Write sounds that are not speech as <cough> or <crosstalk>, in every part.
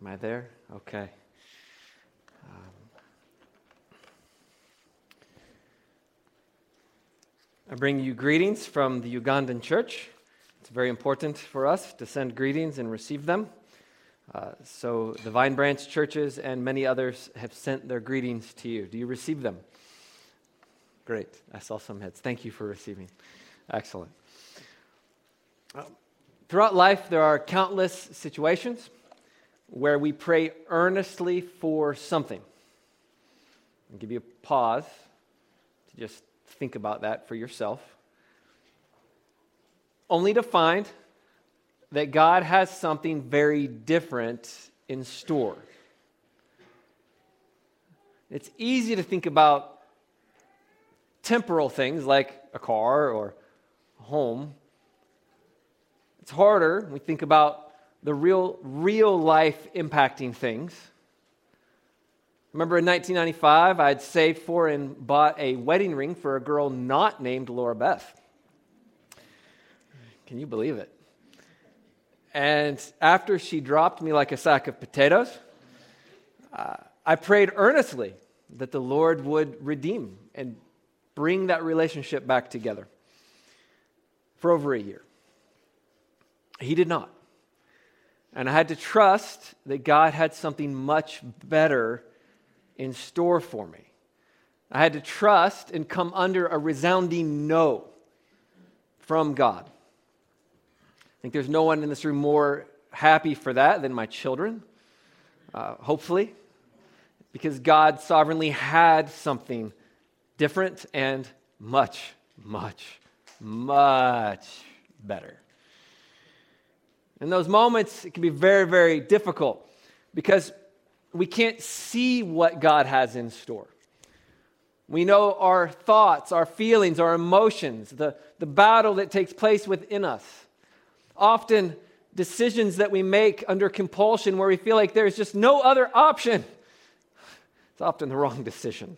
Am I there? Okay. Um, I bring you greetings from the Ugandan church. It's very important for us to send greetings and receive them. Uh, so, the Vine Branch churches and many others have sent their greetings to you. Do you receive them? Great. I saw some heads. Thank you for receiving. Excellent. Um, throughout life, there are countless situations where we pray earnestly for something. I'll give you a pause to just think about that for yourself. Only to find that God has something very different in store. It's easy to think about temporal things like a car or a home. It's harder when we think about the real, real life impacting things. Remember in 1995, I had saved for and bought a wedding ring for a girl not named Laura Beth. Can you believe it? And after she dropped me like a sack of potatoes, uh, I prayed earnestly that the Lord would redeem and bring that relationship back together for over a year. He did not. And I had to trust that God had something much better in store for me. I had to trust and come under a resounding no from God. I think there's no one in this room more happy for that than my children, uh, hopefully, because God sovereignly had something different and much, much, much better. In those moments, it can be very, very difficult because we can't see what God has in store. We know our thoughts, our feelings, our emotions, the, the battle that takes place within us. Often, decisions that we make under compulsion where we feel like there's just no other option. It's often the wrong decision.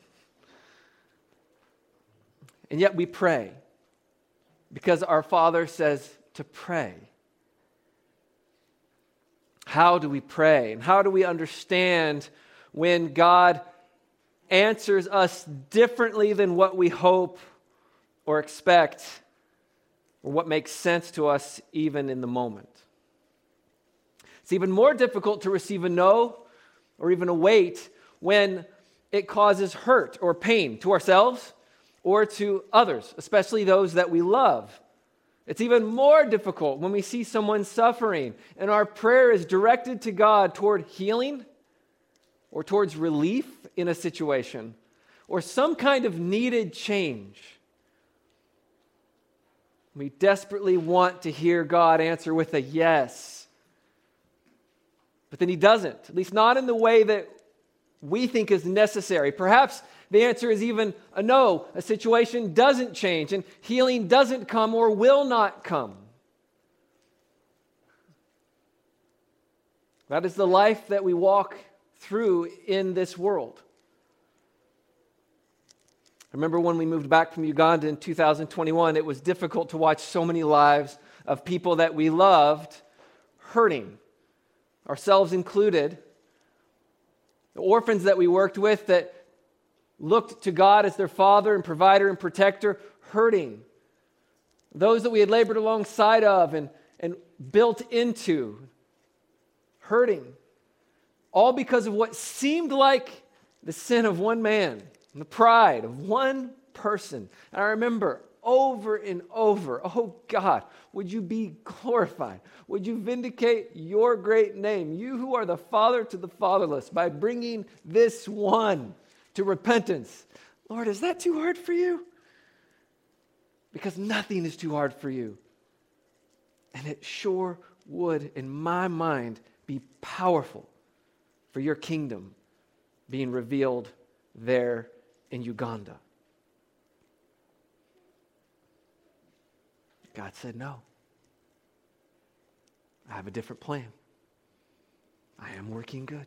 And yet we pray because our Father says to pray. How do we pray? And how do we understand when God answers us differently than what we hope or expect, or what makes sense to us even in the moment? It's even more difficult to receive a no or even a wait when it causes hurt or pain to ourselves or to others, especially those that we love. It's even more difficult when we see someone suffering and our prayer is directed to God toward healing or towards relief in a situation or some kind of needed change. We desperately want to hear God answer with a yes. But then he doesn't, at least not in the way that we think is necessary. Perhaps the answer is even a no. A situation doesn't change and healing doesn't come or will not come. That is the life that we walk through in this world. I remember when we moved back from Uganda in 2021, it was difficult to watch so many lives of people that we loved hurting, ourselves included. The orphans that we worked with that looked to God as their father and provider and protector, hurting. Those that we had labored alongside of and, and built into, hurting. All because of what seemed like the sin of one man and the pride of one person. And I remember over and over, oh God, would you be glorified? Would you vindicate your great name, you who are the father to the fatherless, by bringing this one to repentance. Lord, is that too hard for you? Because nothing is too hard for you. And it sure would, in my mind, be powerful for your kingdom being revealed there in Uganda. God said, No. I have a different plan. I am working good.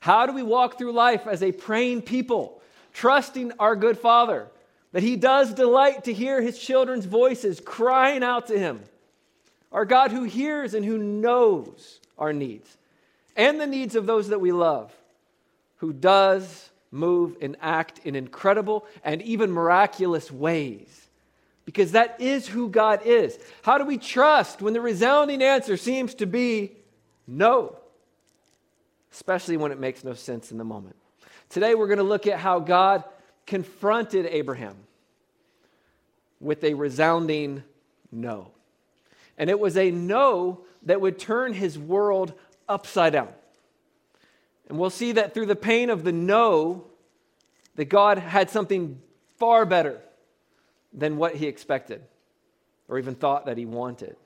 How do we walk through life as a praying people, trusting our good Father that He does delight to hear His children's voices crying out to Him? Our God who hears and who knows our needs and the needs of those that we love, who does move and act in incredible and even miraculous ways. Because that is who God is. How do we trust when the resounding answer seems to be no? Especially when it makes no sense in the moment. Today, we're going to look at how God confronted Abraham with a resounding no. And it was a no that would turn his world upside down. And we'll see that through the pain of the no, that God had something far better than what he expected or even thought that he wanted.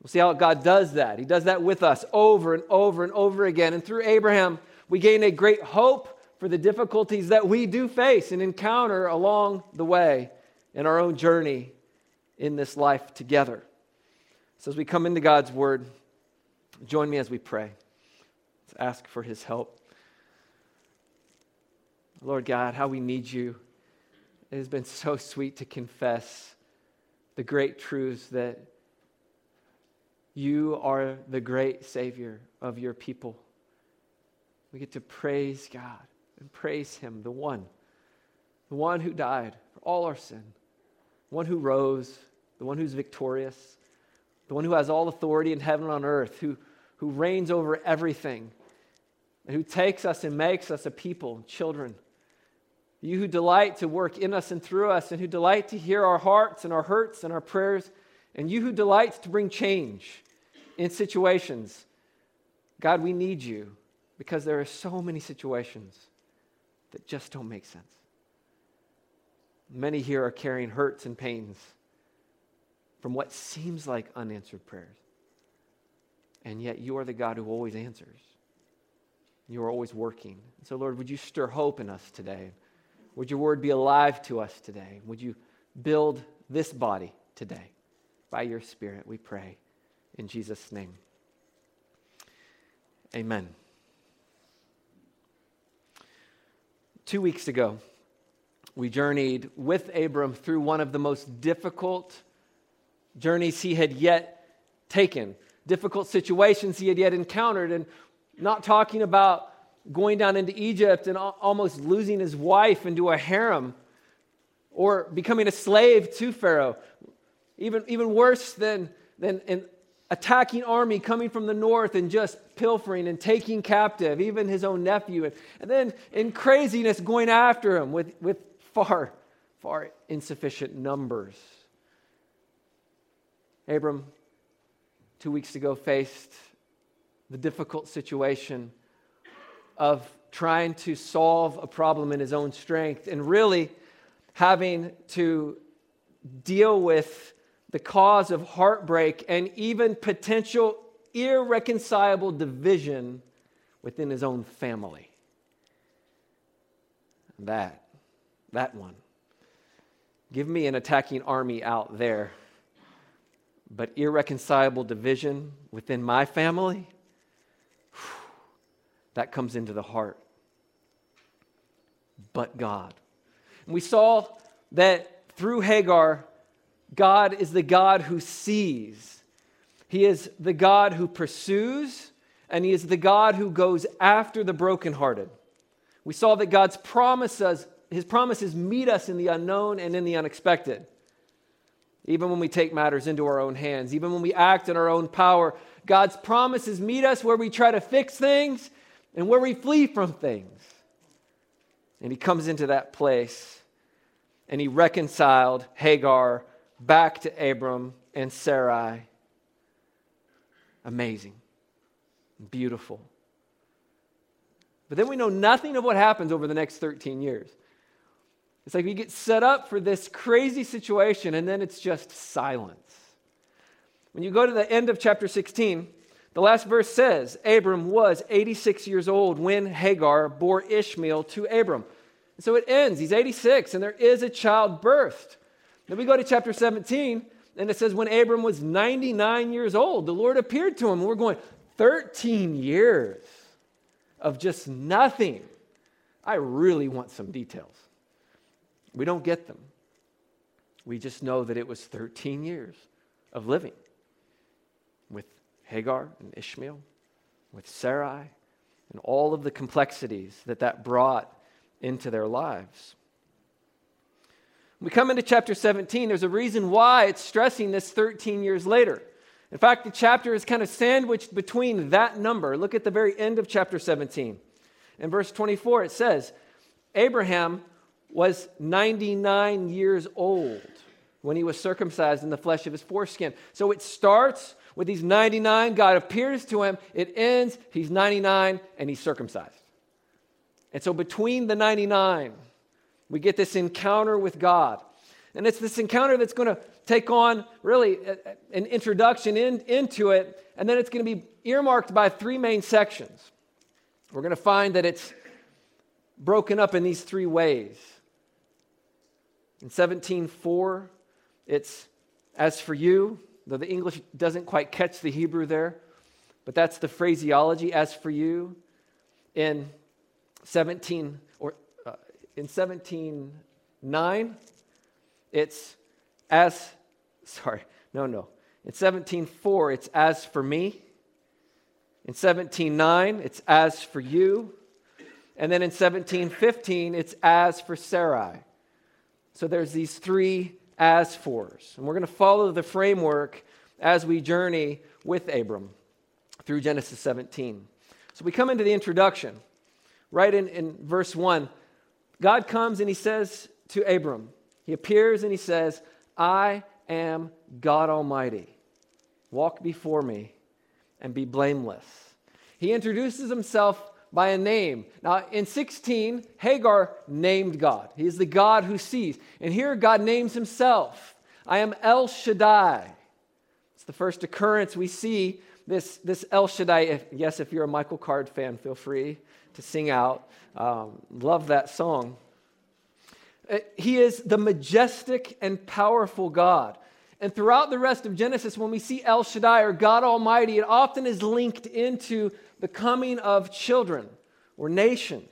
We'll see how God does that. He does that with us over and over and over again. And through Abraham, we gain a great hope for the difficulties that we do face and encounter along the way in our own journey in this life together. So, as we come into God's word, join me as we pray. Let's ask for his help. Lord God, how we need you. It has been so sweet to confess the great truths that you are the great Savior of your people. We get to praise God and praise Him, the one, the one who died for all our sin, the one who rose, the one who's victorious, the one who has all authority in heaven and on earth, who, who reigns over everything, and who takes us and makes us a people, children. You who delight to work in us and through us, and who delight to hear our hearts and our hurts and our prayers, and you who delight to bring change in situations. God, we need you because there are so many situations that just don't make sense. Many here are carrying hurts and pains from what seems like unanswered prayers. And yet you are the God who always answers. You are always working. So, Lord, would you stir hope in us today? Would your word be alive to us today? Would you build this body today by your Spirit? We pray in Jesus' name. Amen. Two weeks ago, we journeyed with Abram through one of the most difficult journeys he had yet taken, difficult situations he had yet encountered, and not talking about going down into Egypt and almost losing his wife into a harem or becoming a slave to Pharaoh. Even, even worse than, than an attacking army coming from the north and just pilfering and taking captive, even his own nephew. And, and then in craziness, going after him with, with far, far insufficient numbers. Abram, two weeks ago, faced the difficult situation of trying to solve a problem in his own strength and really having to deal with the cause of heartbreak and even potential irreconcilable division within his own family. That, that one. Give me an attacking army out there but irreconcilable division within my family, <sighs> that comes into the heart. But God. And we saw that through Hagar, God is the God who sees. He is the God who pursues, and He is the God who goes after the brokenhearted. We saw that God's promises, His promises meet us in the unknown and in the unexpected even when we take matters into our own hands, even when we act in our own power. God's promises meet us where we try to fix things and where we flee from things. And he comes into that place and he reconciled Hagar back to Abram and Sarai. Amazing, beautiful. But then we know nothing of what happens over the next 13 years. It's like we get set up for this crazy situation and then it's just silence. When you go to the end of chapter 16, the last verse says Abram was 86 years old when Hagar bore Ishmael to Abram. And so it ends. He's 86 and there is a child birthed. Then we go to chapter 17 and it says when Abram was 99 years old, the Lord appeared to him. And we're going 13 years of just nothing. I really want some details. We don't get them. We just know that it was 13 years of living with Hagar and Ishmael, with Sarai, and all of the complexities that that brought into their lives. We come into chapter 17, there's a reason why it's stressing this 13 years later. In fact, the chapter is kind of sandwiched between that number. Look at the very end of chapter 17. In verse 24, it says, Abraham was 99 years old when he was circumcised in the flesh of his foreskin. So it starts with these 99. God appears to him. It ends, he's 99 and he's circumcised. And so between the 99, we get this encounter with God. And it's this encounter that's going to take on really an introduction in, into it, and then it's going to be earmarked by three main sections. We're going to find that it's broken up in these three ways. In 17:4, it's as for you, though the English doesn't quite catch the Hebrew there, but that's the phraseology as for you. In 17 or uh, in 17:9, it's as sorry, no, no. In 17:4, it's as for me. In 17:9, it's as for you. And then in 17:15, it's as for Sarai. So there's these three as fors. And we're going to follow the framework as we journey with Abram through Genesis 17. So we come into the introduction. Right in, in verse 1, God comes and he says to Abram, He appears and he says, I am God Almighty. Walk before me and be blameless. He introduces himself by a name. Now, in 16, Hagar named God. He is the God who sees. And here, God names himself I am El Shaddai. It's the first occurrence we see this, this El Shaddai. If, yes, if you're a Michael Card fan, feel free to sing out. Um, love that song. Uh, he is the majestic and powerful God. And throughout the rest of Genesis, when we see El Shaddai or God Almighty, it often is linked into the coming of children or nations.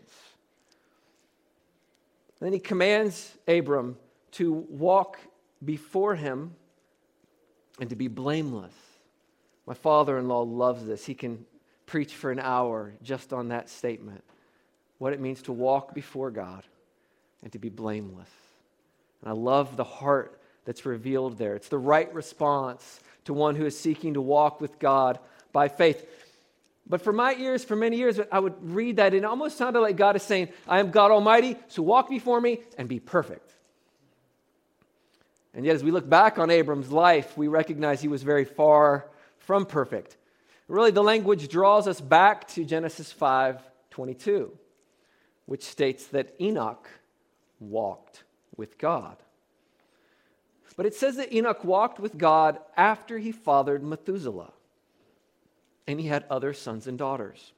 Then he commands Abram to walk before him and to be blameless. My father in law loves this. He can preach for an hour just on that statement what it means to walk before God and to be blameless. And I love the heart that's revealed there. It's the right response to one who is seeking to walk with God by faith. But for my ears, for many years, I would read that and it almost sounded like God is saying, I am God Almighty, so walk before me and be perfect. And yet, as we look back on Abram's life, we recognize he was very far from perfect. Really, the language draws us back to Genesis 5 22, which states that Enoch walked with God. But it says that Enoch walked with God after he fathered Methuselah, and he had other sons and daughters.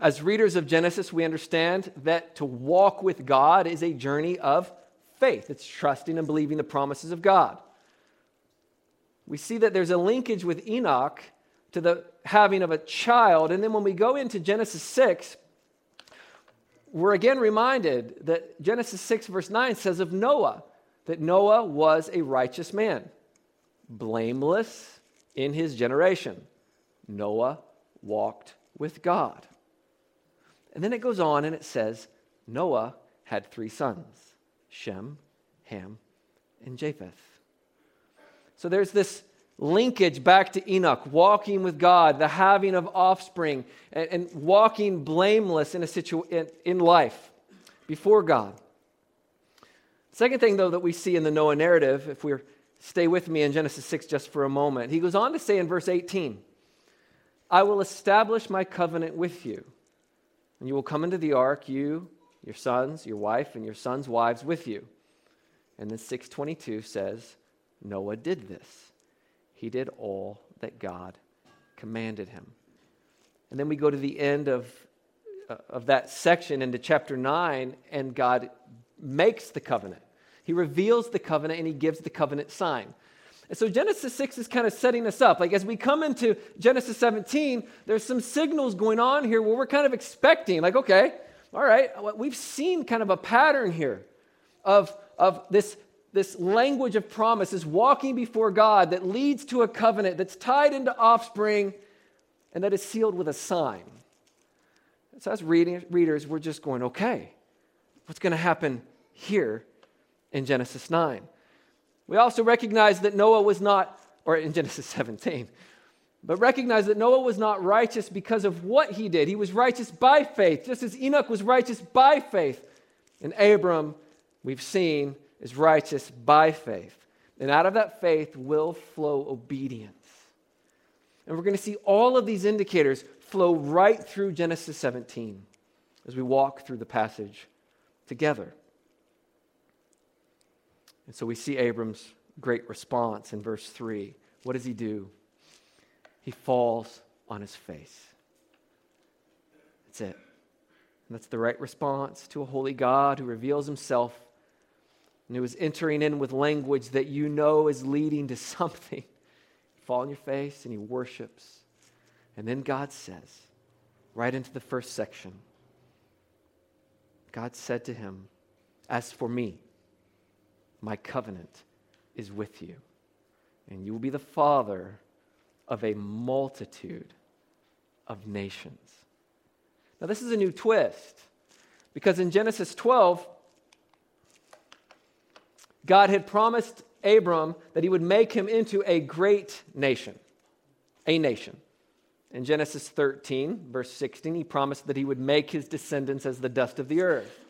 As readers of Genesis, we understand that to walk with God is a journey of faith. It's trusting and believing the promises of God. We see that there's a linkage with Enoch to the having of a child. And then when we go into Genesis 6, we're again reminded that Genesis 6, verse 9 says of Noah that Noah was a righteous man, blameless in his generation. Noah walked with God. And then it goes on and it says Noah had three sons Shem, Ham, and Japheth. So there's this linkage back to Enoch, walking with God, the having of offspring, and, and walking blameless in, a situ- in, in life before God. Second thing, though, that we see in the Noah narrative, if we stay with me in Genesis 6 just for a moment, he goes on to say in verse 18, I will establish my covenant with you, and you will come into the ark, you, your sons, your wife, and your sons' wives with you. And then 622 says, Noah did this he did all that God commanded him. And then we go to the end of, uh, of that section into chapter 9, and God makes the covenant. He reveals the covenant and he gives the covenant sign. And so Genesis 6 is kind of setting us up. Like as we come into Genesis 17, there's some signals going on here where we're kind of expecting, like, okay, all right, we've seen kind of a pattern here of, of this this language of promise, is walking before God that leads to a covenant that's tied into offspring and that is sealed with a sign. So, as reading, readers, we're just going, okay, what's going to happen here in Genesis 9? We also recognize that Noah was not, or in Genesis <laughs> 17, but recognize that Noah was not righteous because of what he did. He was righteous by faith, just as Enoch was righteous by faith. And Abram, we've seen, is righteous by faith. And out of that faith will flow obedience. And we're going to see all of these indicators flow right through Genesis 17 as we walk through the passage together. And so we see Abram's great response in verse 3. What does he do? He falls on his face. That's it. And that's the right response to a holy God who reveals himself and who is entering in with language that you know is leading to <laughs> something. You fall on your face and he worships. And then God says, right into the first section, God said to him, As for me, my covenant is with you, and you will be the father of a multitude of nations. Now, this is a new twist because in Genesis 12, God had promised Abram that he would make him into a great nation, a nation. In Genesis 13, verse 16, he promised that he would make his descendants as the dust of the earth.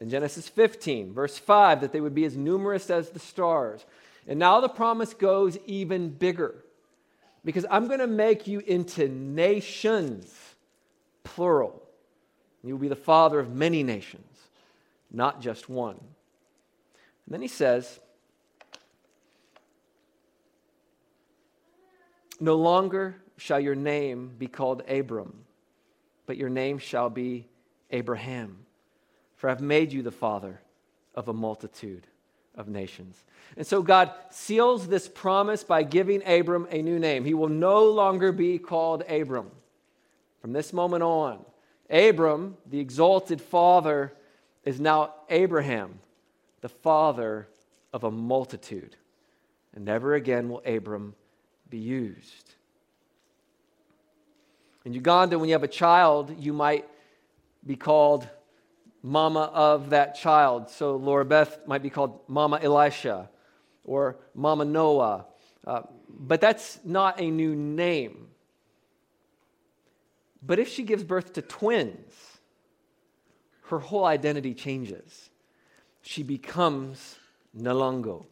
In Genesis 15, verse 5, that they would be as numerous as the stars. And now the promise goes even bigger because I'm going to make you into nations, plural. You will be the father of many nations, not just one. And then he says, No longer shall your name be called Abram, but your name shall be Abraham, for I've made you the father of a multitude of nations. And so God seals this promise by giving Abram a new name. He will no longer be called Abram. From this moment on, Abram, the exalted father, is now Abraham, the father of a multitude. And never again will Abram be used. In Uganda, when you have a child, you might be called mama of that child. So Laura Beth might be called Mama Elisha or Mama Noah. Uh, but that's not a new name. But if she gives birth to twins, her whole identity changes. She becomes Nalongo.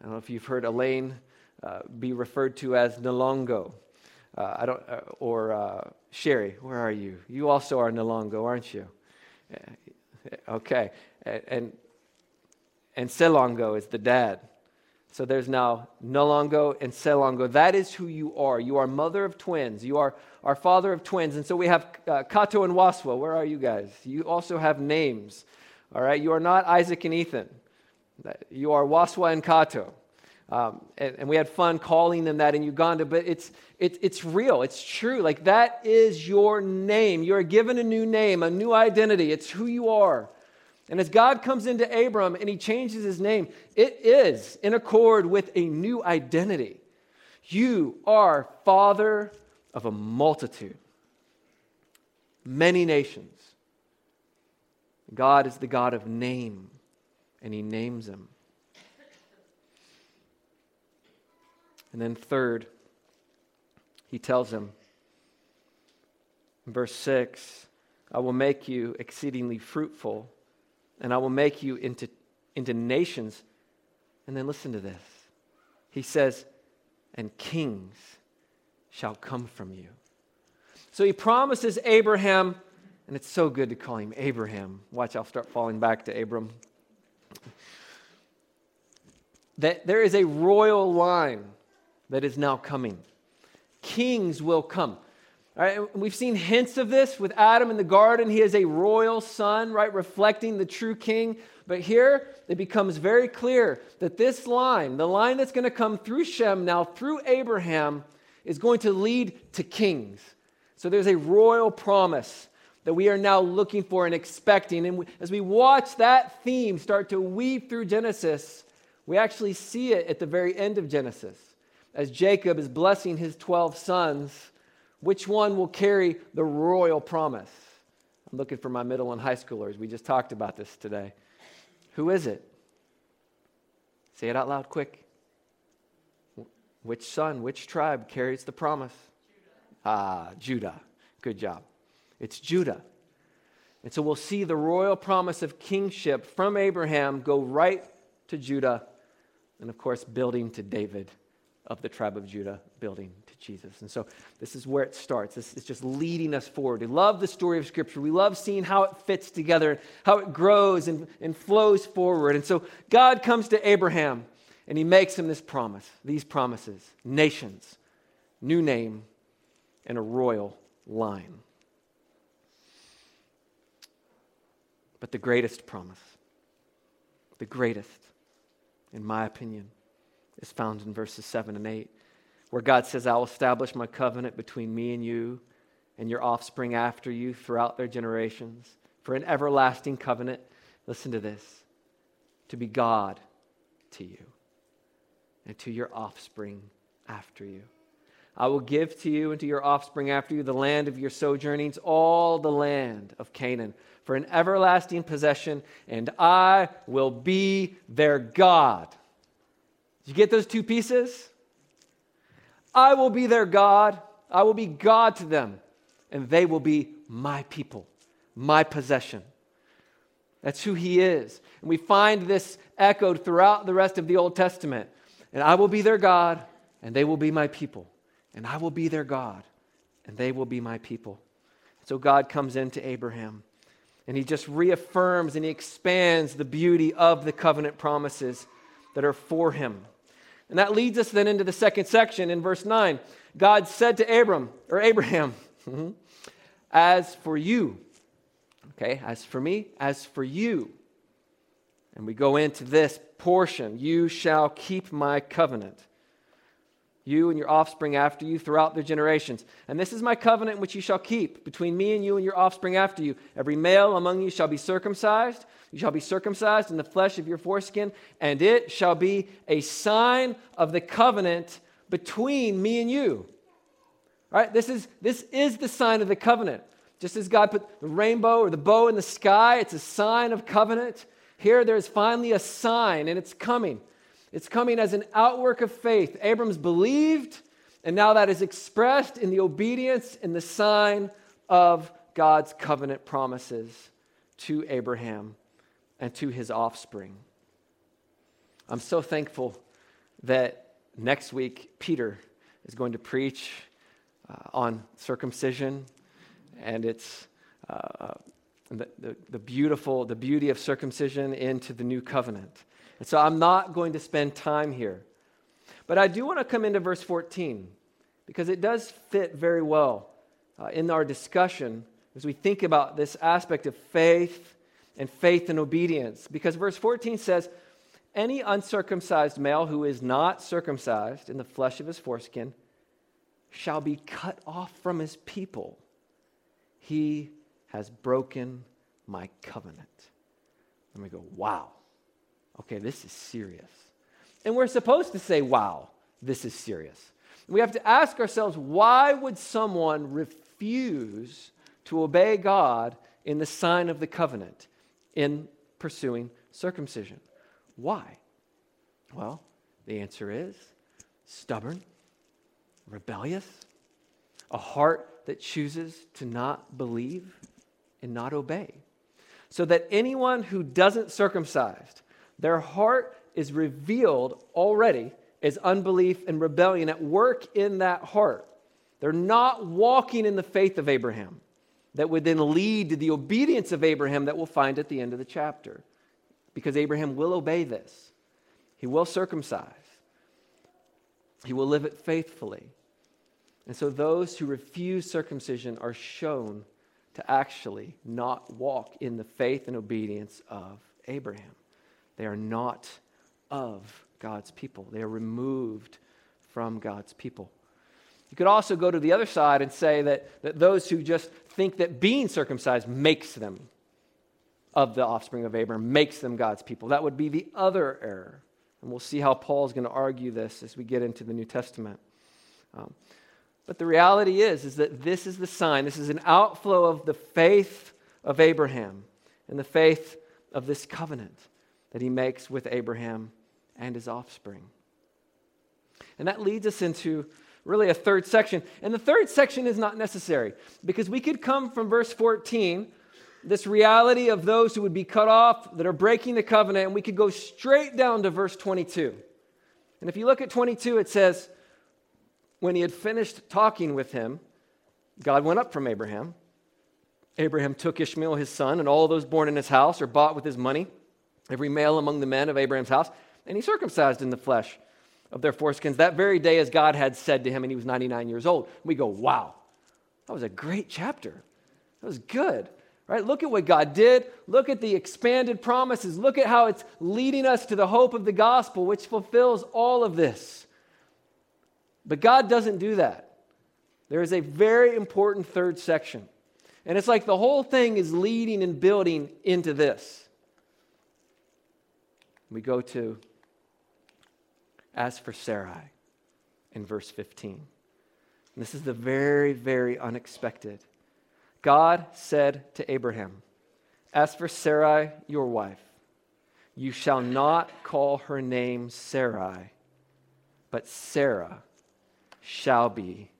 I don't know if you've heard Elaine uh, be referred to as Nalongo. Uh, I don't, uh, or uh, Sherry, where are you? You also are Nalongo, aren't you? Okay. And, and Salongo is the dad. So there's now Nalongo and Salongo. That is who you are. You are mother of twins. You are our father of twins. And so we have uh, Kato and Waswa. Where are you guys? You also have names. All right. You are not Isaac and Ethan. You are Waswa and Kato. Um, and, and, we had fun calling them that in Uganda, but it's, it, it's real. It's true. Like that is your name. You are given a new name, a new identity. It's who you are. And as God comes into Abram and he changes his name, it is in accord with a new identity. You are father of a multitude, many nations. God is the God of name, and he names them. And then, third, he tells him verse 6 I will make you exceedingly fruitful, and I will make you into, into nations. And then, listen to this. He says, And kings shall come from you. So he promises Abraham, and it's so good to call him Abraham. Watch, I'll start falling back to Abram. That there is a royal line that is now coming. Kings will come. All right, we've seen hints of this with Adam in the garden. He is a royal son, right, reflecting the true king. But here it becomes very clear that this line, the line that's going to come through Shem, now through Abraham, is going to lead to kings. So there's a royal promise that we are now looking for and expecting. And as we watch that theme start to weave through Genesis, we actually see it at the very end of Genesis as Jacob is blessing his 12 sons Which one will carry the royal promise? I'm looking for my middle and high schoolers. We just talked about this today. Who is it? Say it out loud quick. Which son, which tribe carries the promise? Judah. Ah, Judah. Good job. It's Judah. And so we'll see the royal promise of kingship from Abraham go right to Judah, and of course, building to David of the tribe of Judah, building to Jesus. And so this is where it starts. This is just leading us forward. We love the story of Scripture. We love seeing how it fits together, how it grows and, and flows forward. And so God comes to Abraham and he makes him this promise, these promises nations, new name, and a royal line. But the greatest promise, the greatest, in my opinion, is found in verses 7 and 8, where God says, I will establish my covenant between me and you and your offspring after you throughout their generations for an everlasting covenant. Listen to this to be God to you and to your offspring after you. I will give to you and to your offspring after you the land of your sojournings, all the land of Canaan, for an everlasting possession, and I will be their God. You get those two pieces? I will be their God. I will be God to them, and they will be my people, my possession. That's who he is. And we find this echoed throughout the rest of the Old Testament. And I will be their God, and they will be my people. And I will be their God, and they will be my people. So God comes into Abraham, and he just reaffirms and he expands the beauty of the covenant promises that are for him. And that leads us then into the second section in verse 9. God said to Abram, or Abraham, <laughs> mm-hmm, as for you, okay, as for me, as for you. And we go into this portion you shall keep my covenant. You and your offspring after you throughout their generations. And this is my covenant which you shall keep between me and you and your offspring after you. Every male among you shall be circumcised. You shall be circumcised in the flesh of your foreskin, and it shall be a sign of the covenant between me and you. All right, this is, this is the sign of the covenant. Just as God put the rainbow or the bow in the sky, it's a sign of covenant. Here, there's finally a sign, and it's coming. It's coming as an outwork of faith. Abram's believed, and now that is expressed in the obedience and the sign of God's covenant promises to Abraham and to his offspring. I'm so thankful that next week Peter is going to preach uh, on circumcision, and it's uh, the, the, the beautiful, the beauty of circumcision into the new covenant. And so I'm not going to spend time here. But I do want to come into verse 14 because it does fit very well uh, in our discussion as we think about this aspect of faith and faith and obedience. Because verse 14 says, Any uncircumcised male who is not circumcised in the flesh of his foreskin shall be cut off from his people. He has broken my covenant. And we go, wow. Okay, this is serious. And we're supposed to say, wow, this is serious. We have to ask ourselves, why would someone refuse to obey God in the sign of the covenant in pursuing circumcision? Why? Well, the answer is stubborn, rebellious, a heart that chooses to not believe and not obey. So that anyone who doesn't circumcise, their heart is revealed already as unbelief and rebellion at work in that heart. They're not walking in the faith of Abraham that would then lead to the obedience of Abraham that we'll find at the end of the chapter. Because Abraham will obey this, he will circumcise, he will live it faithfully. And so those who refuse circumcision are shown to actually not walk in the faith and obedience of Abraham. They are not of God's people, they are removed from God's people. You could also go to the other side and say that, that those who just think that being circumcised makes them of the offspring of Abraham, makes them God's people. That would be the other error. And we'll see how Paul's going to argue this as we get into the New Testament. Um, But the reality is, is that this is the sign. This is an outflow of the faith of Abraham and the faith of this covenant that he makes with Abraham and his offspring. And that leads us into really a third section. And the third section is not necessary because we could come from verse 14, this reality of those who would be cut off, that are breaking the covenant, and we could go straight down to verse 22. And if you look at 22, it says, When he had finished talking with him, God went up from Abraham. Abraham took Ishmael, his son, and all those born in his house or bought with his money, every male among the men of Abraham's house, and he circumcised in the flesh of their foreskins that very day as God had said to him, and he was 99 years old. We go, wow, that was a great chapter. That was good. Right? Look at what God did. Look at the expanded promises. Look at how it's leading us to the hope of the gospel, which fulfills all of this. But God doesn't do that. There is a very important third section. And it's like the whole thing is leading and building into this. We go to as for Sarai in verse 15. And this is the very, very unexpected. God said to Abraham, As for Sarai, your wife, you shall not call her name Sarai, but Sarah shall be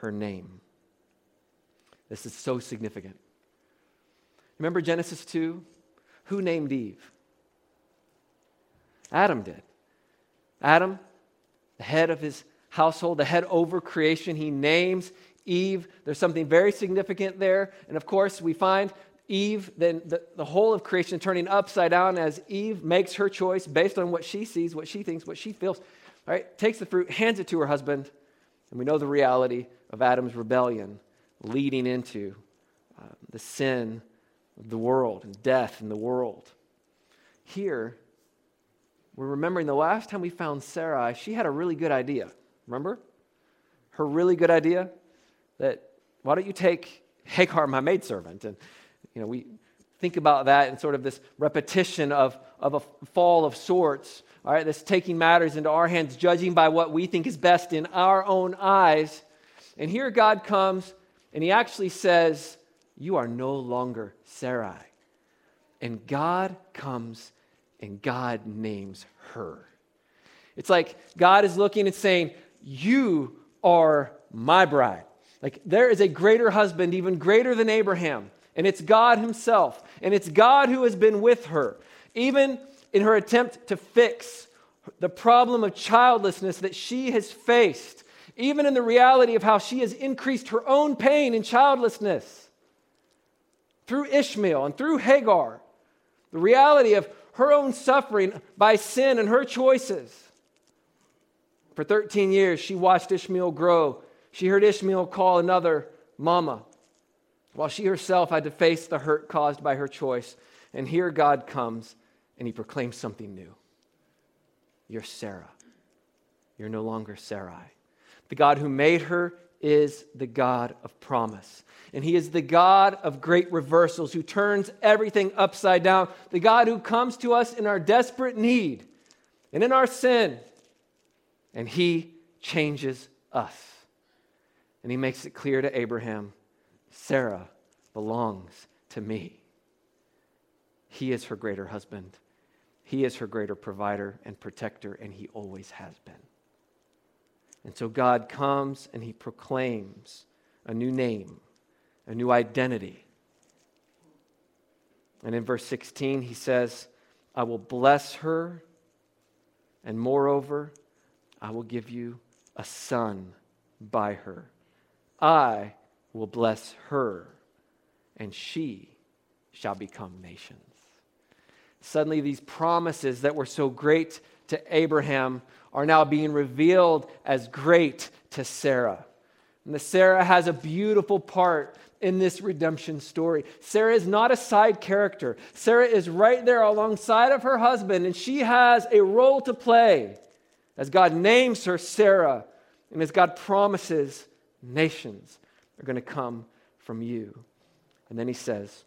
her name. This is so significant. Remember Genesis 2? Who named Eve? Adam did. Adam, the head of his household, the head over creation, he names Eve. There's something very significant there. And of course, we find Eve, then the, the whole of creation turning upside down as Eve makes her choice based on what she sees, what she thinks, what she feels. All right, takes the fruit, hands it to her husband, and we know the reality of Adam's rebellion leading into uh, the sin of the world and death in the world. Here, we're remembering the last time we found Sarai, she had a really good idea. Remember? Her really good idea that why don't you take Hagar, my maidservant? And, you know, we think about that in sort of this repetition of, of a fall of sorts, all right, this taking matters into our hands, judging by what we think is best in our own eyes. And here God comes and he actually says, You are no longer Sarai. And God comes and God names her. It's like God is looking and saying, You are my bride. Like there is a greater husband, even greater than Abraham, and it's God Himself. And it's God who has been with her, even in her attempt to fix the problem of childlessness that she has faced, even in the reality of how she has increased her own pain in childlessness through Ishmael and through Hagar. The reality of her own suffering by sin and her choices. For 13 years, she watched Ishmael grow. She heard Ishmael call another mama, while she herself had to face the hurt caused by her choice. And here God comes and he proclaims something new You're Sarah. You're no longer Sarai. The God who made her is the God of promise. And He is the God of great reversals who turns everything upside down. The God who comes to us in our desperate need and in our sin. And He changes us. And He makes it clear to Abraham Sarah belongs to me. He is her greater husband. He is her greater provider and protector, and He always has been. And so God comes and he proclaims a new name, a new identity. And in verse 16, he says, I will bless her, and moreover, I will give you a son by her. I will bless her, and she shall become nations. Suddenly, these promises that were so great to Abraham are now being revealed as great to Sarah. And the Sarah has a beautiful part in this redemption story. Sarah is not a side character. Sarah is right there alongside of her husband, and she has a role to play as God names her Sarah and as God promises nations are going to come from you. And then he says,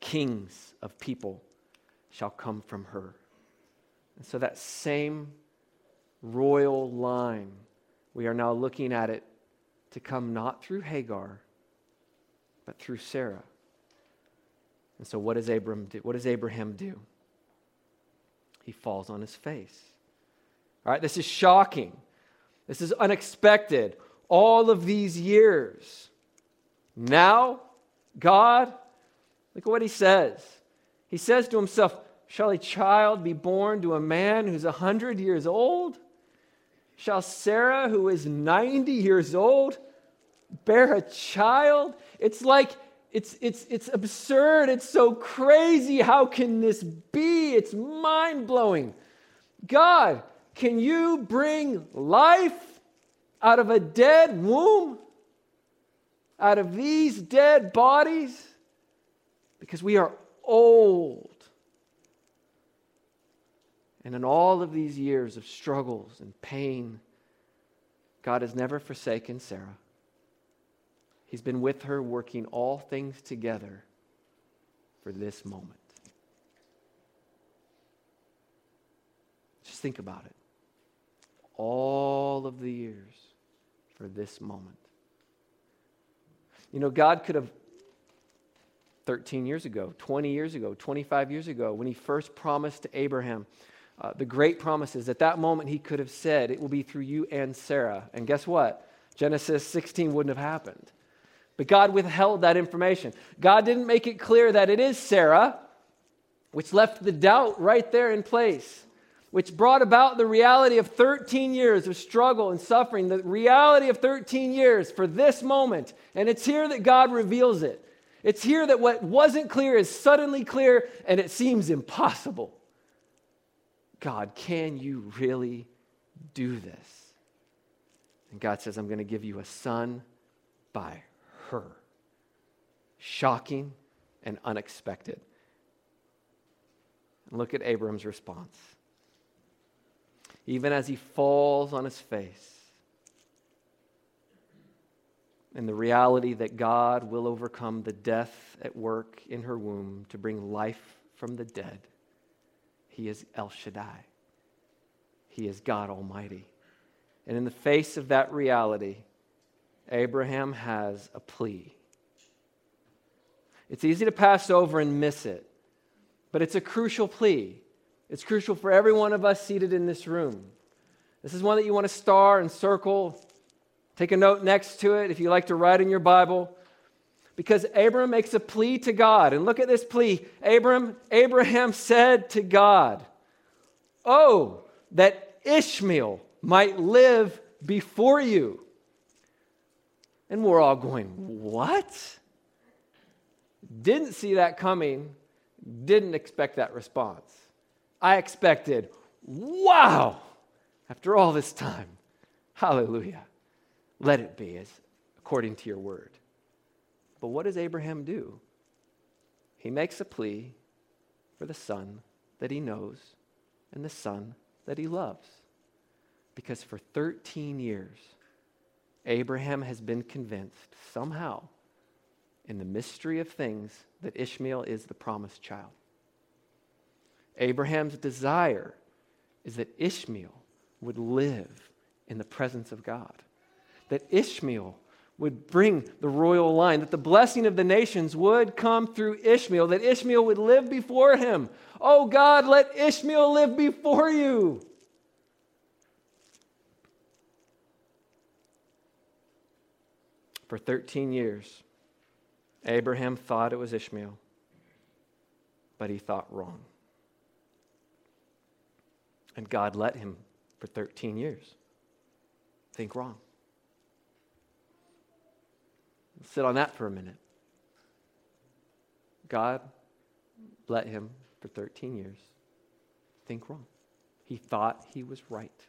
Kings of people shall come from her. And so that same royal line, we are now looking at it to come not through Hagar, but through Sarah. And so, what does, Abram do? what does Abraham do? He falls on his face. All right, this is shocking. This is unexpected. All of these years. Now, God, look at what he says. He says to himself, Shall a child be born to a man who's a 100 years old? Shall Sarah, who is 90 years old, bear a child? It's like, it's, it's, it's absurd. It's so crazy. How can this be? It's mind blowing. God, can you bring life out of a dead womb? Out of these dead bodies? Because we are old. And in all of these years of struggles and pain, God has never forsaken Sarah. He's been with her, working all things together for this moment. Just think about it. All of the years for this moment. You know, God could have 13 years ago, 20 years ago, 25 years ago, when He first promised to Abraham, uh, the great promises. At that moment, he could have said, It will be through you and Sarah. And guess what? Genesis 16 wouldn't have happened. But God withheld that information. God didn't make it clear that it is Sarah, which left the doubt right there in place, which brought about the reality of 13 years of struggle and suffering, the reality of 13 years for this moment. And it's here that God reveals it. It's here that what wasn't clear is suddenly clear and it seems impossible. God, can you really do this? And God says, I'm going to give you a son by Shocking and unexpected. Look at Abram's response. Even as he falls on his face, and the reality that God will overcome the death at work in her womb to bring life from the dead he is El Shaddai. He is God Almighty. And in the face of that reality, Abraham has a plea. It's easy to pass over and miss it, but it's a crucial plea. It's crucial for every one of us seated in this room. This is one that you want to star and circle. Take a note next to it if you like to write in your Bible because Abram makes a plea to God. And look at this plea. Abram, Abraham said to God, Oh, that Ishmael might live before you. And we're all going, What? Didn't see that coming, didn't expect that response. I expected, Wow, after all this time, hallelujah, let it be as according to your word. But what does Abraham do? He makes a plea for the son that he knows and the son that he loves. Because for 13 years, Abraham has been convinced somehow in the mystery of things that Ishmael is the promised child. Abraham's desire is that Ishmael would live in the presence of God, that Ishmael would bring the royal line, that the blessing of the nations would come through Ishmael, that Ishmael would live before him. Oh God, let Ishmael live before you. For 13 years, Abraham thought it was Ishmael, but he thought wrong. And God let him for 13 years think wrong. Sit on that for a minute. God let him for 13 years think wrong. He thought he was right,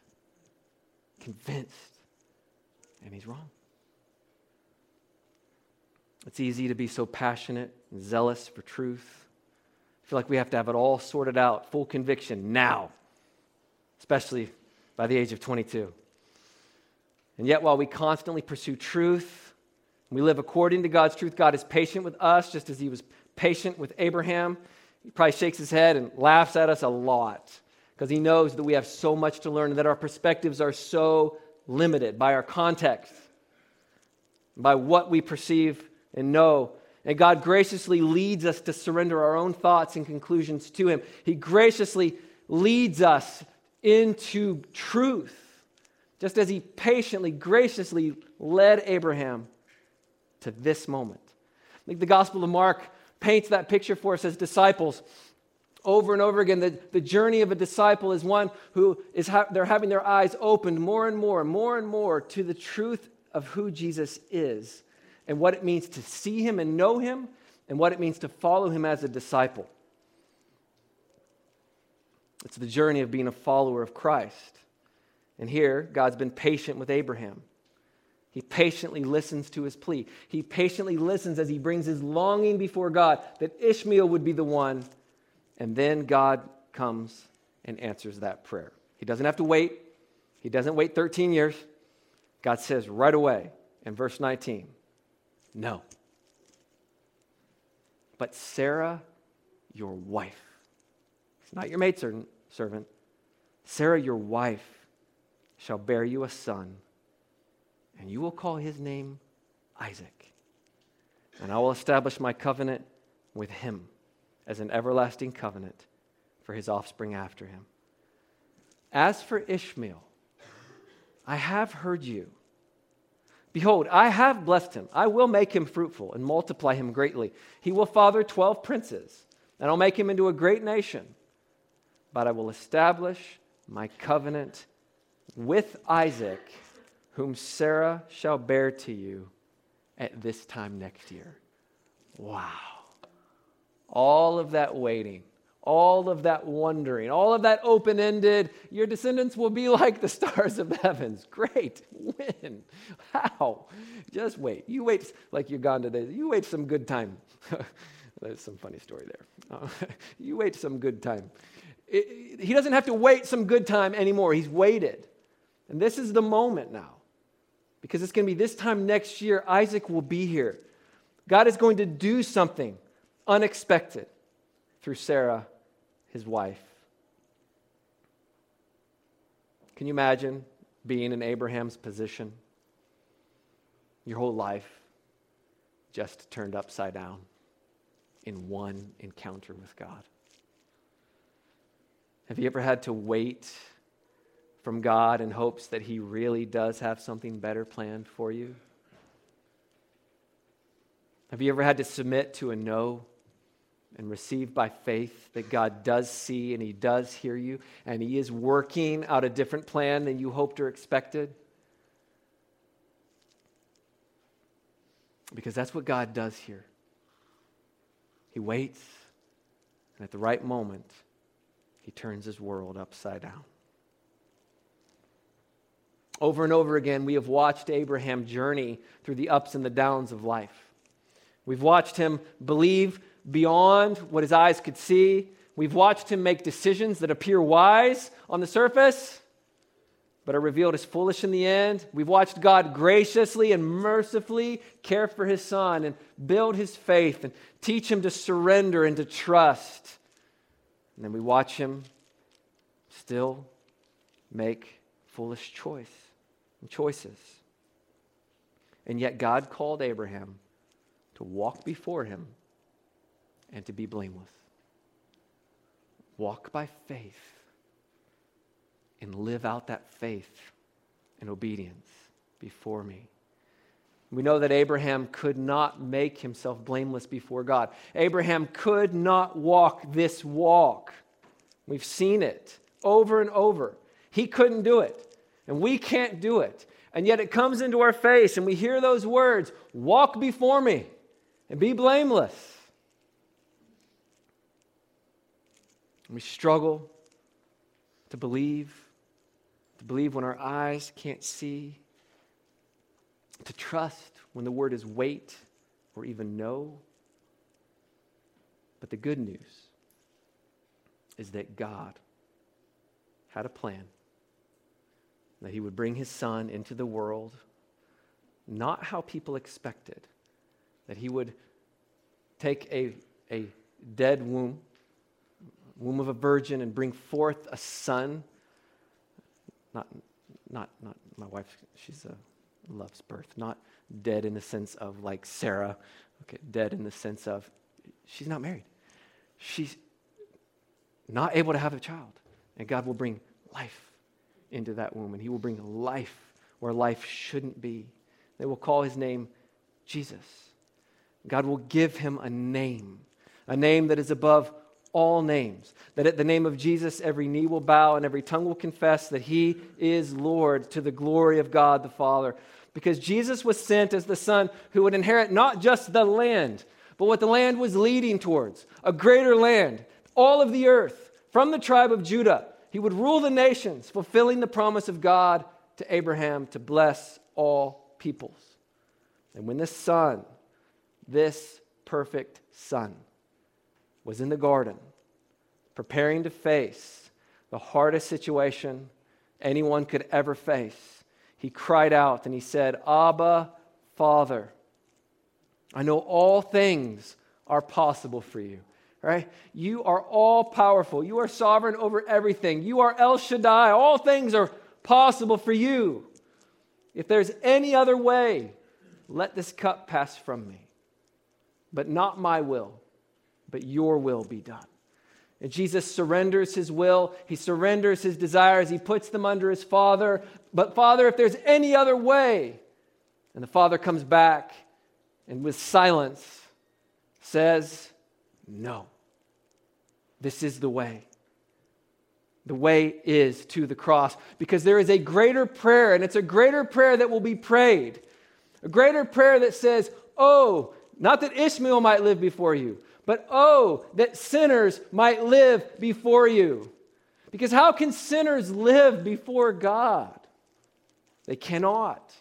convinced, and he's wrong. It's easy to be so passionate and zealous for truth. I feel like we have to have it all sorted out, full conviction now, especially by the age of 22. And yet, while we constantly pursue truth, we live according to God's truth. God is patient with us, just as He was patient with Abraham. He probably shakes his head and laughs at us a lot because He knows that we have so much to learn and that our perspectives are so limited by our context. by what we perceive and know. And God graciously leads us to surrender our own thoughts and conclusions to Him. He graciously leads us into truth, just as He patiently, graciously led Abraham to this moment. I think the Gospel of Mark paints that picture for us as disciples over and over again. The, the journey of a disciple is one who is ha- they're having their eyes opened more and more, more and more to the truth of who Jesus is and what it means to see him and know him and what it means to follow him as a disciple. It's the journey of being a follower of Christ. And here, God's been patient with Abraham. He patiently listens to his plea. He patiently listens as he brings his longing before God that Ishmael would be the one. And then God comes and answers that prayer. He doesn't have to wait, he doesn't wait 13 years. God says right away in verse 19, no. But Sarah, your wife, it's not your maidservant, Sarah, your wife, shall bear you a son and you will call his name Isaac. And I will establish my covenant with him as an everlasting covenant for his offspring after him. As for Ishmael, I have heard you. Behold, I have blessed him. I will make him fruitful and multiply him greatly. He will father 12 princes, and I'll make him into a great nation. But I will establish my covenant with Isaac whom Sarah shall bear to you at this time next year. Wow. All of that waiting, all of that wondering, all of that open ended, your descendants will be <laughs> like the stars of the heavens. Great. When? How? Just wait. You wait like you're gone today. You wait some good time. <laughs> There's some funny story there. Uh, <laughs> you wait some good time. He doesn't have to wait some good time anymore. He's waited. And this is the moment now because it's going to be this time next year, Isaac will be here. God is going to do something unexpected through Sarah, his wife. Can you imagine being in Abraham's position? Your whole life just turned upside down in one encounter with God. Have you ever had to wait from God in hopes that He really does have something better planned for you? Have you ever had to submit to a no and receive by faith that God does see and He does hear you and He is working out a different plan than you hoped or expected? Because that's what God does here. He waits, and at the right moment, He turns His world upside down. Over and over again, we have watched Abraham journey through the ups and the downs of life. We've watched him believe beyond what his eyes could see. We've watched him make decisions that appear wise on the surface, but are revealed as foolish in the end. We've watched God graciously and mercifully care for his son and build his faith and teach him to surrender and to trust. And then we watch him still make foolish choice and choices. And yet, God called Abraham to walk before him and to be blameless. Walk by faith and live out that faith and obedience before me. We know that Abraham could not make himself blameless before God. Abraham could not walk this walk. We've seen it over and over. He couldn't do it and we can't do it. And yet it comes into our face, and we hear those words walk before me and be blameless. And we struggle to believe, to believe when our eyes can't see, to trust when the word is wait or even no. But the good news is that God had a plan that he would bring his son into the world, not how people expected, that he would take a, a dead womb, womb of a virgin, and bring forth a son. Not, not, not my wife, she's a loves birth. Not dead in the sense of like Sarah, okay, dead in the sense of she's not married. She's not able to have a child. And God will bring life into that womb, and He will bring life where life shouldn't be. They will call His name Jesus. God will give him a name, a name that is above all names. That at the name of Jesus, every knee will bow and every tongue will confess that he is Lord to the glory of God the Father. Because Jesus was sent as the Son who would inherit not just the land, but what the land was leading towards a greater land, all of the earth, from the tribe of Judah. He would rule the nations, fulfilling the promise of God to Abraham to bless all peoples. And when the Son, this perfect Son, was in the garden, preparing to face the hardest situation anyone could ever face, he cried out and he said, Abba, Father, I know all things are possible for you. Right? You are all powerful. You are sovereign over everything. You are El Shaddai. All things are possible for you. If there's any other way, let this cup pass from me. But not my will, but your will be done. And Jesus surrenders his will, he surrenders his desires, he puts them under his Father. But, Father, if there's any other way, and the Father comes back and with silence says, No, this is the way. The way is to the cross because there is a greater prayer, and it's a greater prayer that will be prayed. A greater prayer that says, Oh, not that Ishmael might live before you, but oh, that sinners might live before you. Because how can sinners live before God? They cannot.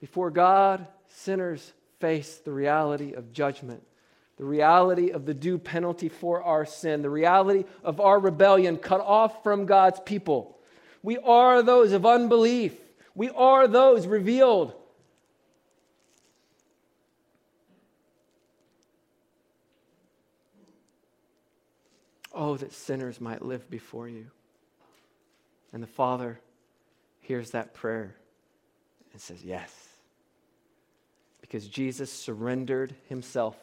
Before God, sinners face the reality of judgment, the reality of the due penalty for our sin, the reality of our rebellion cut off from God's people. We are those of unbelief, we are those revealed Oh, that sinners might live before you. And the Father hears that prayer and says, Yes. Because Jesus surrendered himself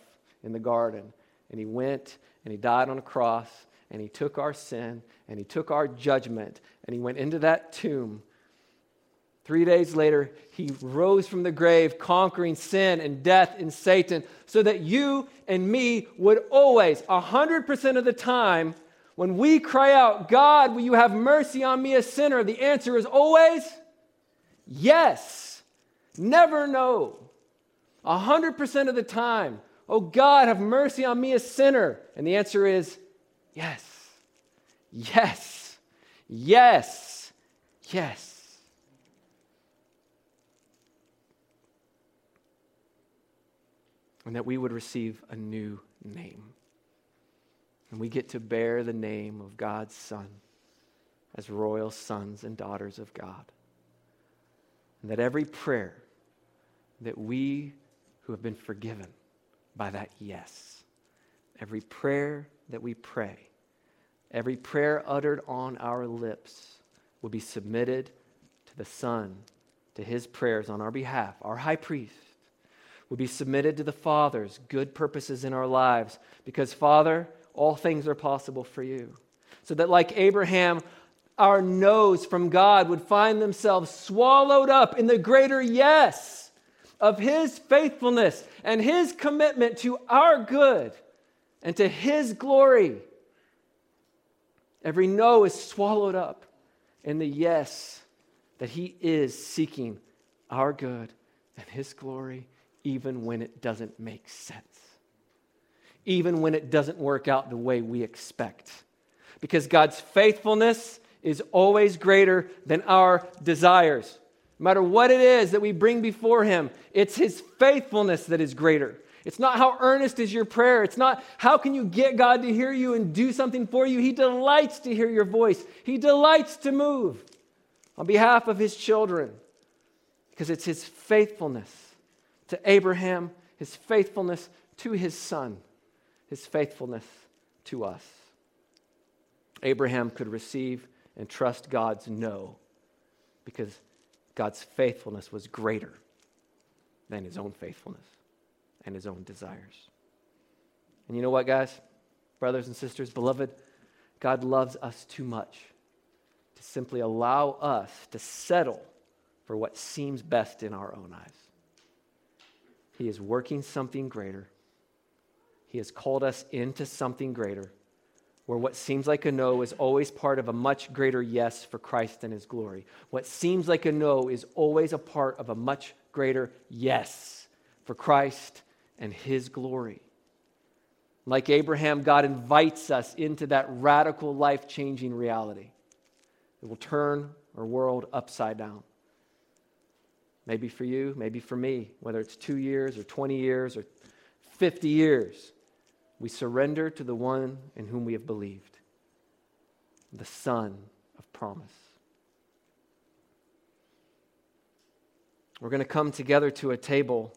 in the garden and he went and he died on a cross and he took our sin and he took our judgment and he went into that tomb Three days later, he rose from the grave, conquering sin and death and Satan, so that you and me would always, 100% of the time, when we cry out, God, will you have mercy on me, a sinner? The answer is always yes. Never no. 100% of the time, oh God, have mercy on me, a sinner. And the answer is yes. Yes. Yes. Yes. And that we would receive a new name. And we get to bear the name of God's Son as royal sons and daughters of God. And that every prayer that we who have been forgiven by that yes, every prayer that we pray, every prayer uttered on our lips will be submitted to the Son, to his prayers on our behalf, our high priest would be submitted to the Father's good purposes in our lives because, Father, all things are possible for you. So that, like Abraham, our no's from God would find themselves swallowed up in the greater yes of His faithfulness and His commitment to our good and to His glory. Every no is swallowed up in the yes that He is seeking our good and His glory even when it doesn't make sense, even when it doesn't work out the way we expect. Because God's faithfulness is always greater than our desires. No matter what it is that we bring before Him, it's His faithfulness that is greater. It's not how earnest is your prayer. It's not how can you get God to hear you and do something for you. He delights to hear your voice, He delights to move on behalf of His children because it's His faithfulness to Abraham, his faithfulness to his son, his faithfulness to us. Abraham could receive and trust God's no because God's faithfulness was greater than his own faithfulness and his own desires. And you know what, guys? Brothers and sisters, beloved, God loves us too much to simply allow us to settle for what seems best in our own eyes. He is working something greater. He has called us into something greater, where what seems like a no is always part of a much greater yes for Christ and His glory. What seems like a no is always a part of a much greater yes for Christ and His glory. Like Abraham, God invites us into that radical, life changing reality. It will turn our world upside down. Maybe for you, maybe for me, whether it's two years or 20 years or 50 years, we surrender to the one in whom we have believed, the Son of promise. We're going to come together to a table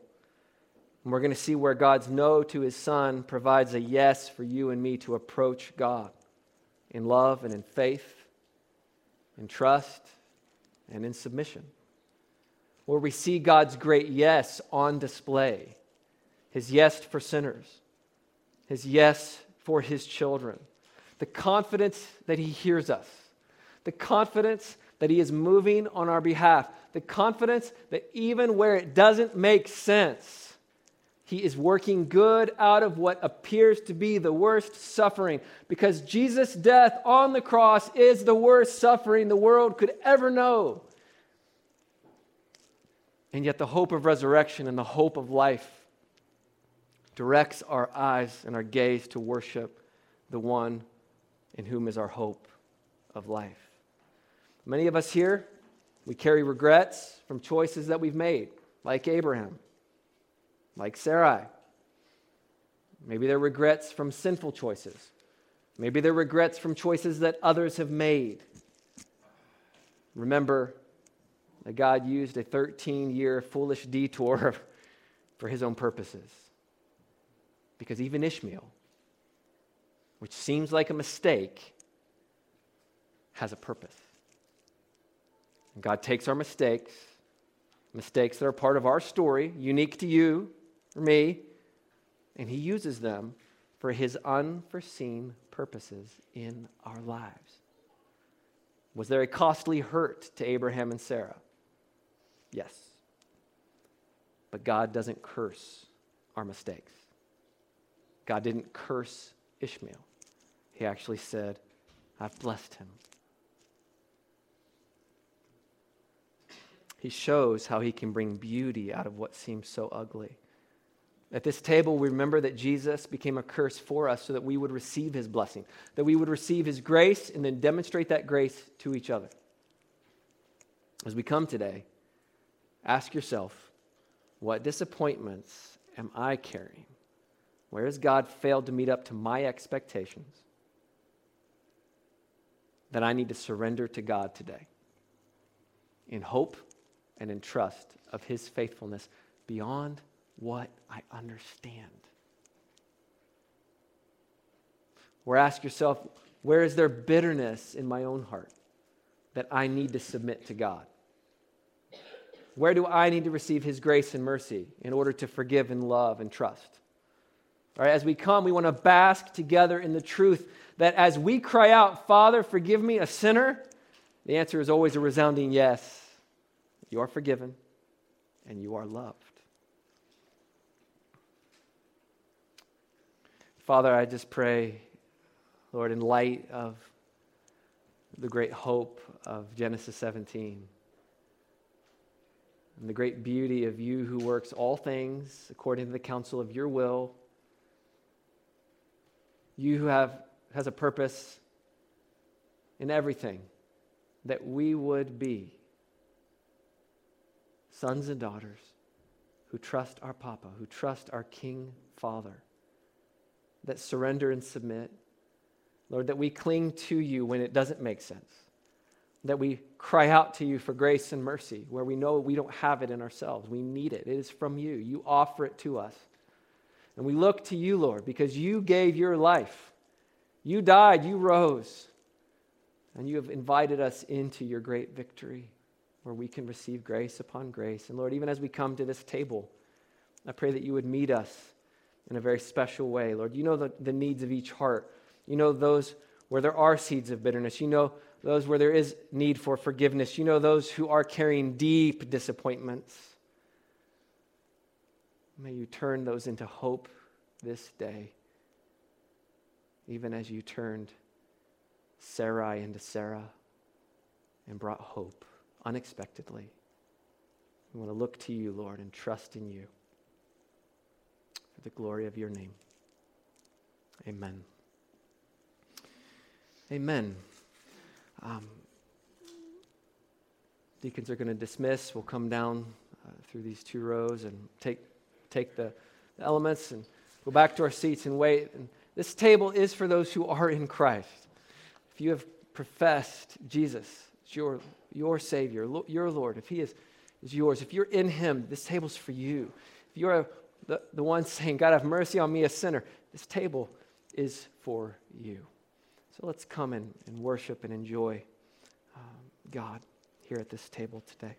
and we're going to see where God's no to his Son provides a yes for you and me to approach God in love and in faith, in trust, and in submission where we see God's great yes on display his yes for sinners, his yes for his children, the confidence that he hears us, the confidence that he is moving on our behalf, the confidence that even where it doesn't make sense, he is working good out of what appears to be the worst suffering because Jesus' death on the cross is the worst suffering the world could ever know. And yet, the hope of resurrection and the hope of life directs our eyes and our gaze to worship the one in whom is our hope of life. Many of us here, we carry regrets from choices that we've made, like Abraham, like Sarai. Maybe they're regrets from sinful choices. Maybe they're regrets from choices that others have made. Remember, that God used a 13 year foolish detour <laughs> for his own purposes. Because even Ishmael, which seems like a mistake, has a purpose. And God takes our mistakes, mistakes that are part of our story, unique to you or me, and he uses them for his unforeseen purposes in our lives. Was there a costly hurt to Abraham and Sarah? Yes. But God doesn't curse our mistakes. God didn't curse Ishmael. He actually said, I've blessed him. He shows how he can bring beauty out of what seems so ugly. At this table, we remember that Jesus became a curse for us so that we would receive his blessing, that we would receive his grace and then demonstrate that grace to each other. As we come today, Ask yourself, what disappointments am I carrying? Where has God failed to meet up to my expectations that I need to surrender to God today in hope and in trust of His faithfulness beyond what I understand? Or ask yourself, where is there bitterness in my own heart that I need to submit to God? Where do I need to receive His grace and mercy in order to forgive and love and trust? All right, as we come, we want to bask together in the truth that as we cry out, Father, forgive me, a sinner, the answer is always a resounding yes. You are forgiven and you are loved. Father, I just pray, Lord, in light of the great hope of Genesis 17 and the great beauty of you who works all things according to the counsel of your will. You who have has a purpose in everything that we would be sons and daughters who trust our Papa, who trust our King Father, that surrender and submit. Lord, that we cling to you when it doesn't make sense that we cry out to you for grace and mercy where we know we don't have it in ourselves. We need it. It is from you. You offer it to us. And we look to you, Lord, because you gave your life. You died, you rose, and you have invited us into your great victory where we can receive grace upon grace. And Lord, even as we come to this table, I pray that you would meet us in a very special way. Lord, you know the, the needs of each heart. You know those where there are seeds of bitterness. You know those where there is need for forgiveness. You know those who are carrying deep disappointments. May you turn those into hope this day, even as you turned Sarai into Sarah and brought hope unexpectedly. We want to look to you, Lord, and trust in you for the glory of your name. Amen. Amen. Um, deacons are going to dismiss. We'll come down uh, through these two rows and take, take the, the elements and go back to our seats and wait. And this table is for those who are in Christ. If you have professed Jesus as your, your Savior, your Lord, if He is, is yours, if you're in Him, this table's for you. If you're the, the one saying, God, have mercy on me, a sinner, this table is for you. So let's come and, and worship and enjoy um, God here at this table today.